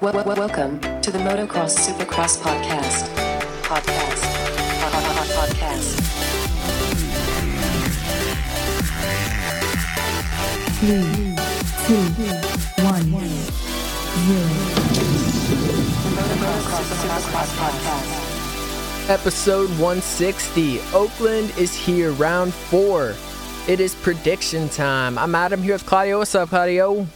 Wel- wel- welcome to the Motocross Supercross podcast. Podcast. Pod- pod- pod- Podcast. three, two, one, zero. Motocross Supercross podcast. Episode 160. Oakland is here, round four. It is prediction time. I'm Adam here with Claudio. What's up, Claudio?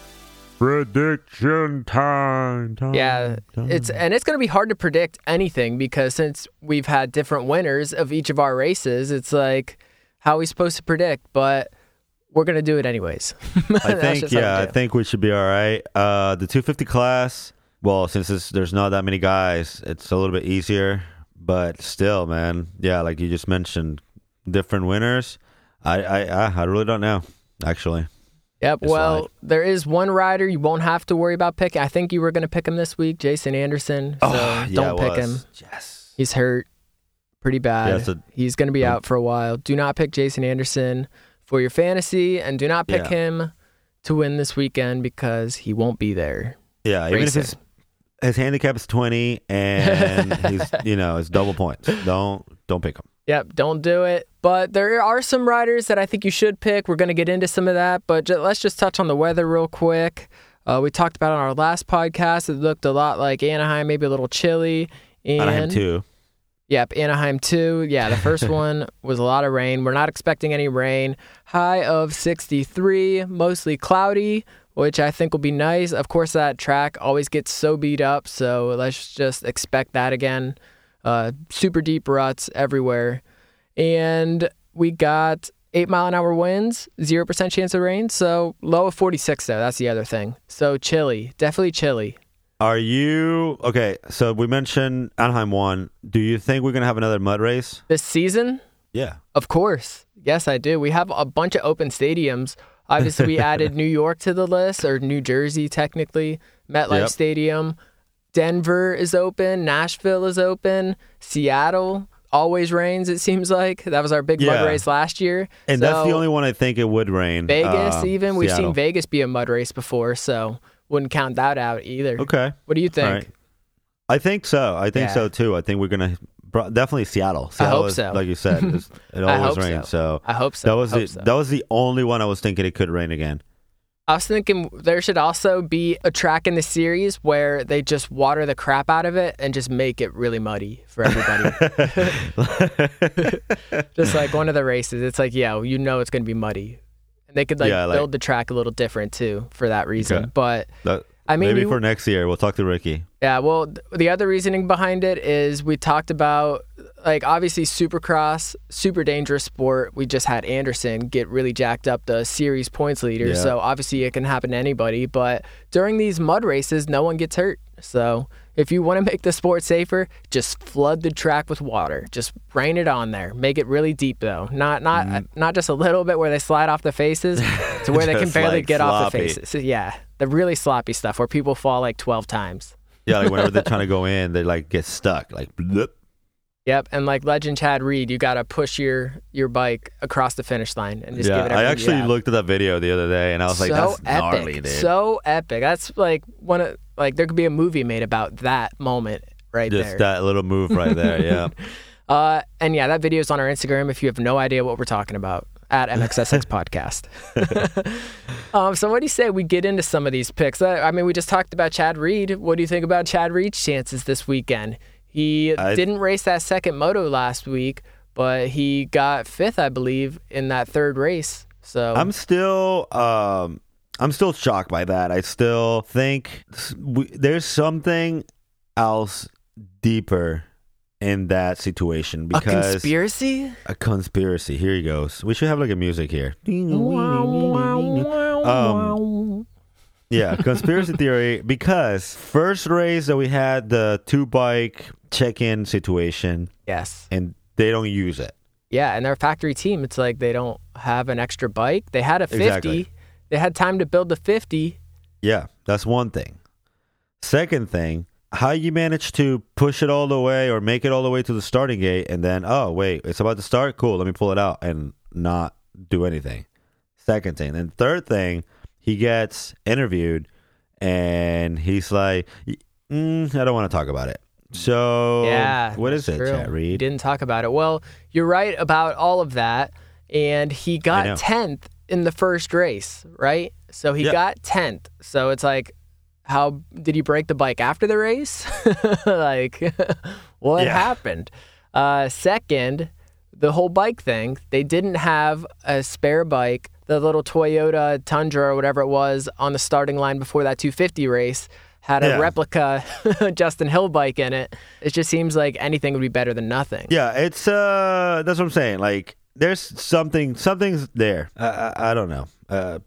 Prediction time. time Yeah, time. it's and it's going to be hard to predict anything because since we've had different winners of each of our races, it's like how are we supposed to predict? But we're going to do it anyways. I think we yeah, I think we should be all right. Uh, the 250 class. Well, since it's, there's not that many guys, it's a little bit easier. But still, man, yeah, like you just mentioned, different winners. I I I, I really don't know. Actually, Yep. It's Well, there is one rider you won't have to worry about picking. I think you were going to pick him this week, Jason Anderson. So Oh, yeah, don't it pick was. him. Yes. He's hurt pretty bad. Yeah, so- He's going to be don't- out for a while. Do not pick Jason Anderson for your fantasy and do not pick Yeah. him to win this weekend because he won't be there. Yeah, even if his his handicap is 20 and he's you know it's double points, don't don't pick him. Yep, don't do it. But there are some riders that I think you should pick. We're going to get into some of that, but ju- let's just touch on the weather real quick. Uh, we talked about on our last podcast. It looked a lot like Anaheim, maybe a little chilly. And Anaheim too. Yep, Anaheim too. Yeah, the first one was a lot of rain. We're not expecting any rain. High of 63, mostly cloudy, which I think will be nice. Of course, that track always gets so beat up, so let's just expect that again. Uh, super deep ruts everywhere. And we got eight mile an hour winds, 0% chance of rain. So low of 46, though. That's the other thing. So chilly, definitely chilly. Are you okay? So we mentioned Anaheim one. Do you think we're gonna have another mud race? This season, Yeah. Of course. Yes, I do. We have a bunch of open stadiums. Obviously, we added New York to the list, or New Jersey, technically. MetLife Yep. Stadium. Denver is open. Nashville is open. Seattle always rains, it seems like. That was our big Yeah. mud race last year. And that's the only one I think it would rain. Vegas, uh, even. We've Seattle. seen Vegas be a mud race before, so wouldn't count that out either. Okay. What do you think? Right. I think so. I think Yeah. so too. I think we're gonna definitely Seattle. I hope is- so. Like you said, it always rains. so. So. I hope so. that was the so. that was the only one I was thinking it could rain again. I was thinking there should also be a track in the series where they just water the crap out of it and just make it really muddy for everybody. just like one of the races, it's like, yeah, you know it's going to be muddy. And they could like, Yeah, like- build the track a little different too for that reason. Okay. But That- I mean, maybe you- for next year we'll talk to Ricky. yeah, well, th- the other reasoning behind it is we talked about like obviously Supercross, super dangerous sport. We just had Anderson get really jacked up the series points leader, Yeah. so obviously it can happen to anybody. But during these mud races, no one gets hurt. So if you want to make the sport safer, just flood the track with water. Just rain it on there. Make it really deep though, not not mm-hmm. not just a little bit where they slide off the faces to where they can. Barely like, get off the faces. Yeah, the really sloppy stuff where people fall like twelve times. Yeah, like whenever they're trying to go in, they like get stuck. Like bloop. Yep, and like Legend Chad Reed, you got to push your your bike across the finish line and just yeah, give it. I everything you actually have. looked at that video the other day and I was like, that's epic, gnarly, dude. so epic. That's like one of like there could be a movie made about that moment right there. Just there. that little move right there. Yeah. Uh, and yeah, that video is on our Instagram if you have no idea what we're talking about at MXSX Podcast. um, so what do you say we get into some of these picks? Uh, I mean, we just talked about Chad Reed. What do you think about Chad Reed's chances this weekend? He I- didn't race that second moto last week, but he got fifth, I believe, in that third race. So I'm still um I'm still shocked by that. I still think we, there's something else deeper in that situation because a conspiracy? a conspiracy. Here he goes. We should have like a music here. Um, yeah, conspiracy theory because first race that we had the two bike check-in situation Yes. and they don't use it. Yeah, and their factory team, it's like they don't have an extra bike. They had a 50. Exactly. They had time to build the 50. Yeah, that's one thing. Second thing, how you manage to push it all the way or make it all the way to the starting gate and then, oh, wait, it's about to start? Cool, let me pull it out and not do anything. Second thing. And third thing, he gets interviewed and he's like, mm, I don't want to talk about it. So Yeah. what is it, true. Chat He Reed? didn't talk about it. Well, you're right about all of that. And he got 10th in the first race, right? So he Yeah. got 10th. So it's like, how did he break the bike after the race? like, what Yeah. happened? Uh, second, the whole bike thing, they didn't have a spare bike, the little Toyota Tundra or whatever it was on the starting line before that 250 race had a Yeah. replica Justin Hill bike in it. It just seems like anything would be better than nothing. Yeah, it's uh, that's what I'm saying. Like, there's something, something's there. I, I, I don't know. Uh,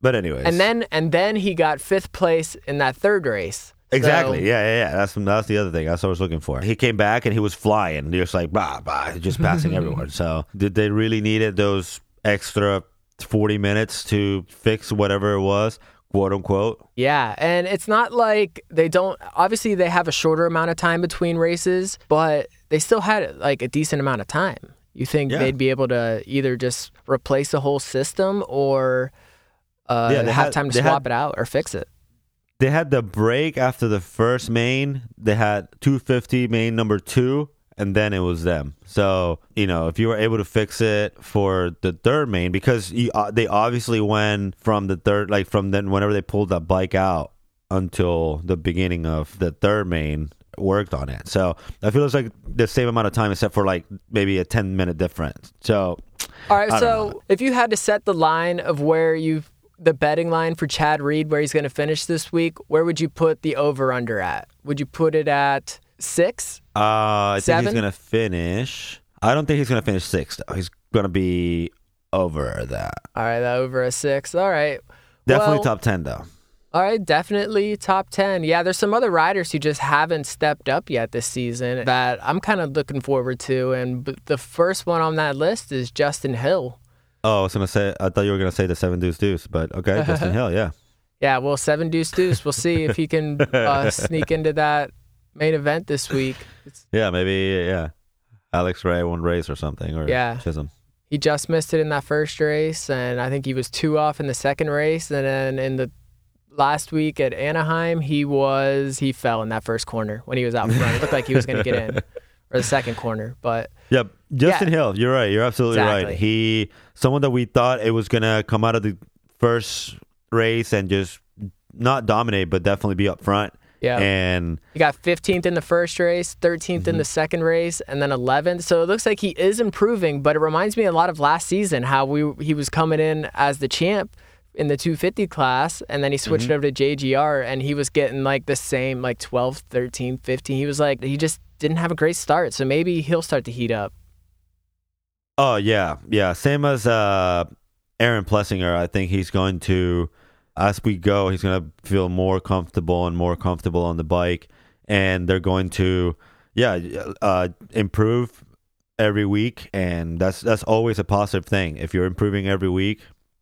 but anyways, And then and then he got fifth place in that third race. exactly, So- yeah, yeah, yeah. That's that's the other thing. That's what I was looking for. He came back and he was flying. Just like bah, bah, just passing everyone. So did they really needed those extra 40 minutes to fix whatever it was, quote unquote? Yeah, and it's not like they don't. Obviously, they have a shorter amount of time between races, but they still had like a decent amount of time. You think Yeah. they'd be able to either just replace the whole system or uh, Yeah, they have had- time to swap had- it out or fix it? They had the break after the first main. They had 250 main number two, and then it was them. So you know, if you were able to fix it for the third main, because you, uh, they obviously went from the third, like from then whenever they pulled that bike out until the beginning of the third main, worked on it. So I feel it's like the same amount of time, except for like maybe a 10 minute difference. So All right, so know. if you had to set the line of where you the betting line for Chad Reed, where he's going to finish this week, where would you put the over under at? Would you put it at six? uh, I think Seven? he's gonna finish. I don't think he's gonna finish sixth. Though. He's gonna be over that. All right, over a six. All right. Definitely Well, top 10 though. All right, definitely top 10. Yeah, there's some other riders who just haven't stepped up yet this season that I'm kind of looking forward to. And the first one on that list is Justin Hill. Oh, I was gonna say. I thought you were gonna say the seven deuce deuce, but okay, Justin Hill, yeah. Yeah, well, seven deuce deuce. We'll see if he can uh, sneak into that main event this week. It's, Yeah, maybe yeah. Alex Ray won race or something, or Yeah. Chisholm. he just missed it in that first race, and I think he was two off in the second race. And then in the last week at Anaheim, he was he fell in that first corner when he was out front. It looked like he was going to get in, or the second corner, but Yep, Justin Yeah. Hill. You're right. You're absolutely Exactly. right. He someone that we thought it was gonna come out of the first race and just not dominate, but definitely be up front. yeah. And He got 15th in the first race, 13th in mm-hmm. the second race, and then 11th. So it looks like he is improving, but it reminds me a lot of last season how we he was coming in as the champ in the 250 class and then he switched mm-hmm. over to JGR and he was getting like the same like 12, 13, 15. He was like he just didn't have a great start. So maybe he'll start to heat up. Oh yeah, yeah. Same as uh, Aaron Plessinger. I think he's going to, as we go, he's going to feel more comfortable and more comfortable on the bike, and they're going to, yeah, uh, improve every week, and that's that's always a positive thing. If you're improving every week,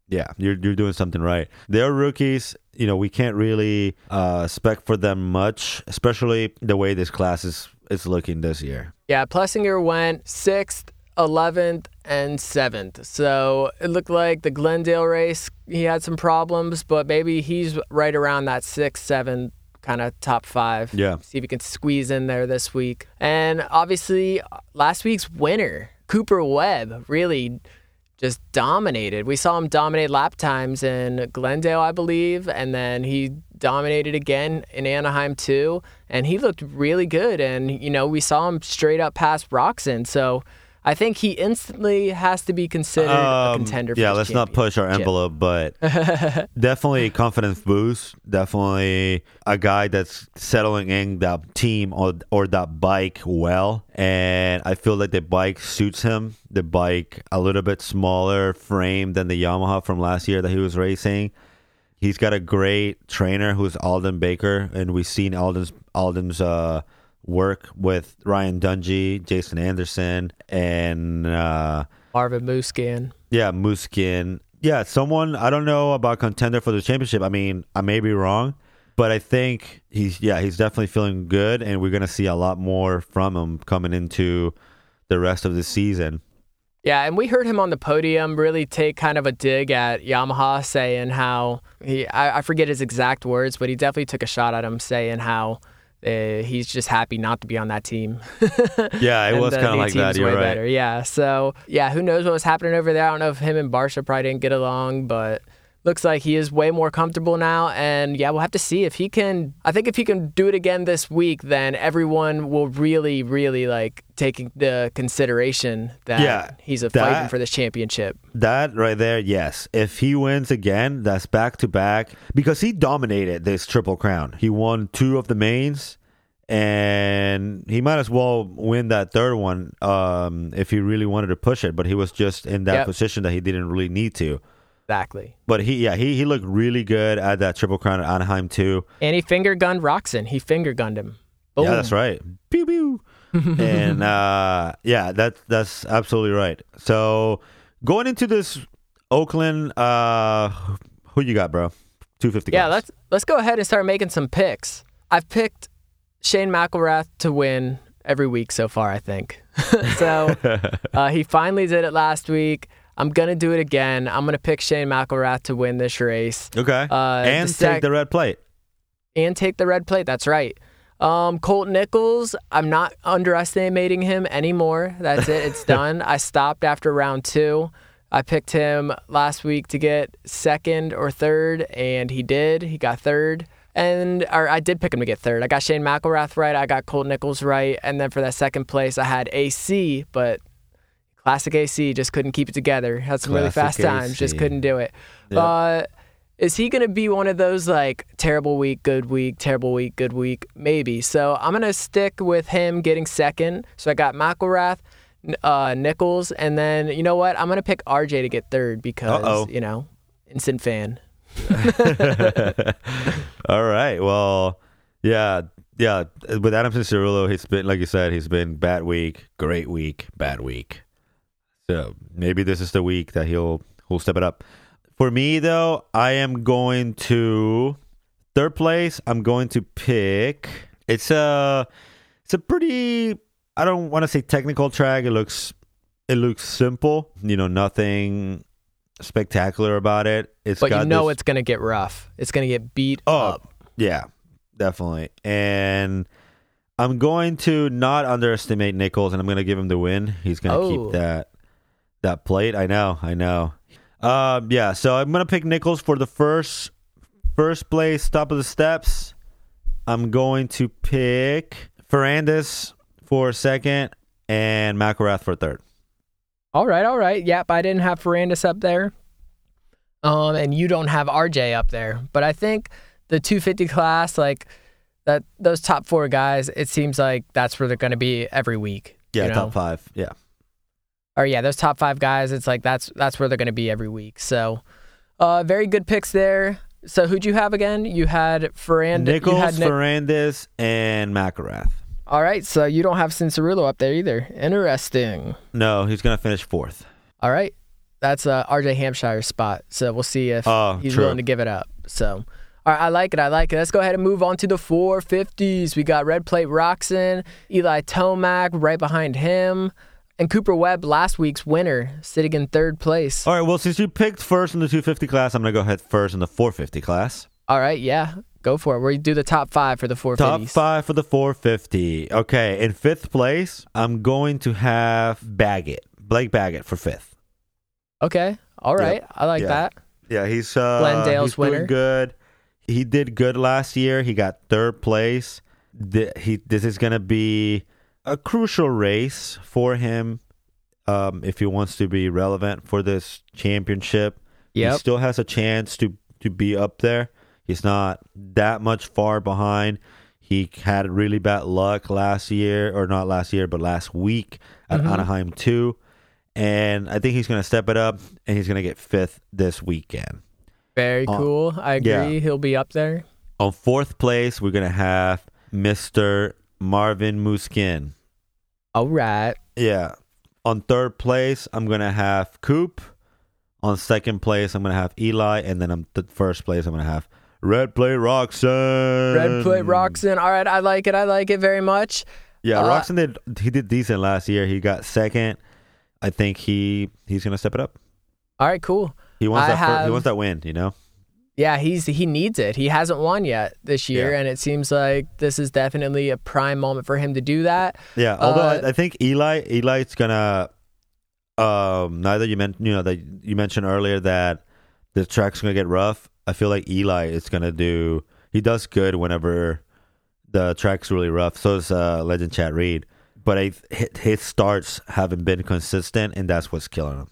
yeah, you're you're doing something right. They're rookies. You know, we can't really uh, spec for them much, especially the way this class is is looking this year. Yeah, Plessinger went 6th, 11th, and 7th. So it looked like the Glendale race, he had some problems, but maybe he's right around that 6th, 7th kind of top five. Yeah. See if he can squeeze in there this week. And obviously, last week's winner, Cooper Webb, really just dominated. We saw him dominate lap times in Glendale, I believe, and then he dominated again in Anaheim too, and he looked really good. And you know, we saw him straight up past Roczen, so I think he instantly has to be considered a Um, contender. For yeah, let's not push our envelope, but definitely a confidence boost. Definitely a guy that's settling in that team or, or that bike well. And I feel like the bike suits him. The bike, a little bit smaller frame than the Yamaha from last year that he was racing. He's got a great trainer who's Aldon Baker, and we've seen Aldon's Aldon's uh, work with Ryan Dungey, Jason Anderson, and uh, Marvin Musquin. yeah, Musquin. Yeah, someone I don't know about contender for the championship. I mean, I may be wrong, but I think he's yeah, he's definitely feeling good, and we're gonna see a lot more from him coming into the rest of the season. Yeah, and we heard him on the podium really take kind of a dig at Yamaha, saying how he, I, I forget his exact words, but he definitely took a shot at him, saying how uh, he's just happy not to be on that team. Yeah, it was kind of like that. You're way right. better. Yeah. So yeah, who knows what was happening over there? I don't know if him and Barcia probably didn't get along, but looks like he is way more comfortable now. And yeah, we'll have to see if he can. I think if he can do it again this week, then everyone will really, really like taking the consideration that Yeah, he's a that- fighting for this championship. That right there, yes. If he wins again, that's back to back because he dominated this triple crown. He won two of the mains, and he might as well win that third one um, if he really wanted to push it. But he was just in that Yep. position that he didn't really need to. Exactly. But he, yeah, he he looked really good at that triple crown at Anaheim too. And he finger gunned Roczen. He finger gunned him. Boom. Yeah, that's right. Pew pew. and uh, yeah, that's that's absolutely right. So going into this Oakland, uh, who you got, bro? Two fifty. Yeah, let's let's go ahead and start making some picks. I've picked Shane McElrath to win every week so far. I think so. uh, he finally did it last week. I'm gonna do it again. I'm gonna pick Shane McElrath to win this race okay. uh, and the take the red plate. and take the red plate. That's right. Um, Colt Nichols, I'm not underestimating him anymore. That's it. It's done. I stopped after round two. I picked him last week to get second or third, and he did. He got third. And or I did pick him to get third. I got Shane McElrath right. I got Colt Nichols right. And then for that second place, I had AC, but classic AC just couldn't keep it together. Had some really Classic fast times, just couldn't do it. Yep. Uh, is he going to be one of those like terrible week, good week, terrible week, good week? Maybe. So I'm going to stick with him getting second. So I got McElrath, uh, Nichols, and then you know what? I'm going to pick RJ to get third because, Uh-oh. you know, instant fan. All right. Well, yeah, yeah. With Adam Cianciarulo, he's been like you said, he's been bad week, great week, bad week. So maybe this is the week that he'll he'll step it up. For me though, I am going to third place. I'm going to pick. It's a it's a pretty. I don't want to say technical track. It looks it looks simple. You know, nothing spectacular about it. It's But you know this- it's going to get rough. It's going to get beat Oh, up. yeah, definitely. And I'm going to not underestimate Nichols, and I'm going to give him the win. He's going to Oh. keep that that plate. I know, I know. Um, yeah, so I'm going to pick Nichols for the first first place, top of the steps. I'm going to pick Ferrandis for second and McElrath for third. All right, all right. Yep, I didn't have Ferrandis up there. Um, and you don't have RJ up there. But I think the 250 class, like that, those top four guys, it seems like that's where they're going to be every week. Yeah, you know? top five. Yeah. Or yeah, those top five guys, it's like that's that's where they're going to be every week. So, uh, very good picks there. So who'd you have again? You had Ferrandis. Nichols, you had Nick- Ferrandis, and McElrath. all right, so you don't have Cianciarulo up there either. Interesting. No, he's going to finish fourth. All right. That's uh, RJ Hampshire's spot. So we'll see if Oh, he's true. willing to give it up. So, all right, I like it. I like it. Let's go ahead and move on to the 450s. We got Red Plate Roczen, Eli Tomac right behind him, and Cooper Webb, last week's winner, sitting in third place. All right. Well, since you picked first in the 250 class, I'm gonna go ahead first in the 450 class. All right, yeah, go for it. We do the top five for the 450s. Top five for the 450. Okay. In fifth place, I'm going to have Baggett, Blake Baggett for fifth. Okay, all right. I like Yeah. that. Yeah, he's uh, Glendale's he's winner. good. He did good last year. He got third place. Th- he this is gonna be a crucial race for him um, if he wants to be relevant for this championship. He still has a chance to to be up there. He's not that much far behind. He had really bad luck last year, or not last year, but last week at Mhm. Anaheim too. And I think he's going to step it up, and he's going to get fifth this weekend. Very Uh, cool. I agree. yeah. He'll be up there. On fourth place, we're going to have Mister Marvin Musquin. All right. Yeah. On third place, I'm going to have Coop. On second place, I'm going to have Eli, and then on the first place, I'm going to have Red Play Roczen. Red Plate Roczen. All right, I like it. I like it very much. Yeah, Uh, Roczen did. He did decent last year. He got second. I think he he's going to step it up. All right, cool. He wants I that. fir- he wants that win. You know. Yeah, he's he needs it. He hasn't won yet this year, Yeah. and it seems like this is definitely a prime moment for him to do that. Yeah, although Uh, I, I think Eli Eli's gonna um neither you meant you know that you mentioned earlier that the track's gonna get rough. I feel like Eli is gonna do he does good whenever the track's really rough. So is uh, Legend Chad Reed, but I, his starts haven't been consistent, and that's what's killing him.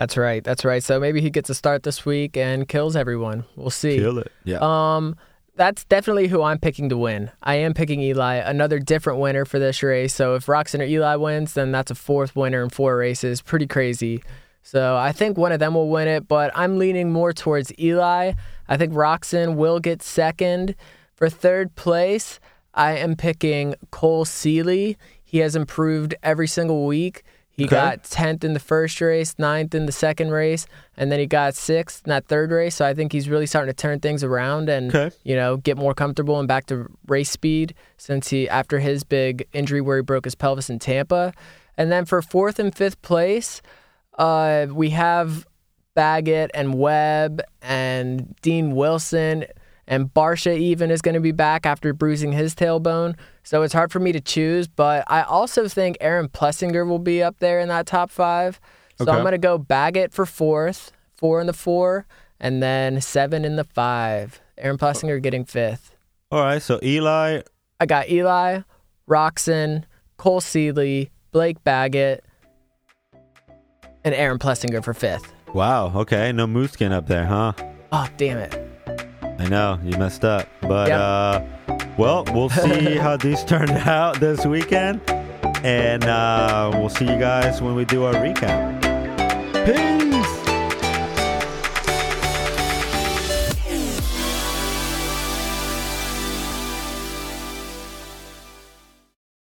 That's right. That's right. So maybe he gets a start this week and kills everyone. We'll see. Kill it. Yeah. Um, that's definitely who I'm picking to win. I am picking Eli, another different winner for this race. So if Roczen or Eli wins, then that's a fourth winner in four races. Pretty crazy. So I think one of them will win it, but I'm leaning more towards Eli. I think Roczen will get second. For third place, I am picking Cole Seely. He has improved every single week. He Okay. got 10th in the first race, 9th in the second race, and then he got 6th in that third race. So I think he's really starting to turn things around and, Okay. you know, get more comfortable and back to race speed since he, after his big injury where he broke his pelvis in Tampa. And then for fourth and fifth place, uh, we have Baggett and Webb and Dean Wilson and Barcia even is going to be back after bruising his tailbone. So it's hard for me to choose, but I also think Aaron Plessinger will be up there in that top five. So Okay. I'm going to go Baggett for fourth, four in the four, and then seven in the five. Aaron Plessinger getting fifth. All right. So Eli. I got Eli, Roczen, Cole Seely, Blake Baggett, and Aaron Plessinger for fifth. Wow. Okay. No moose skin up there, huh? Oh, damn it. I know you messed up, but Yep. uh, well, we'll see how these turned out this weekend, and uh, we'll see you guys when we do our recap. Peace.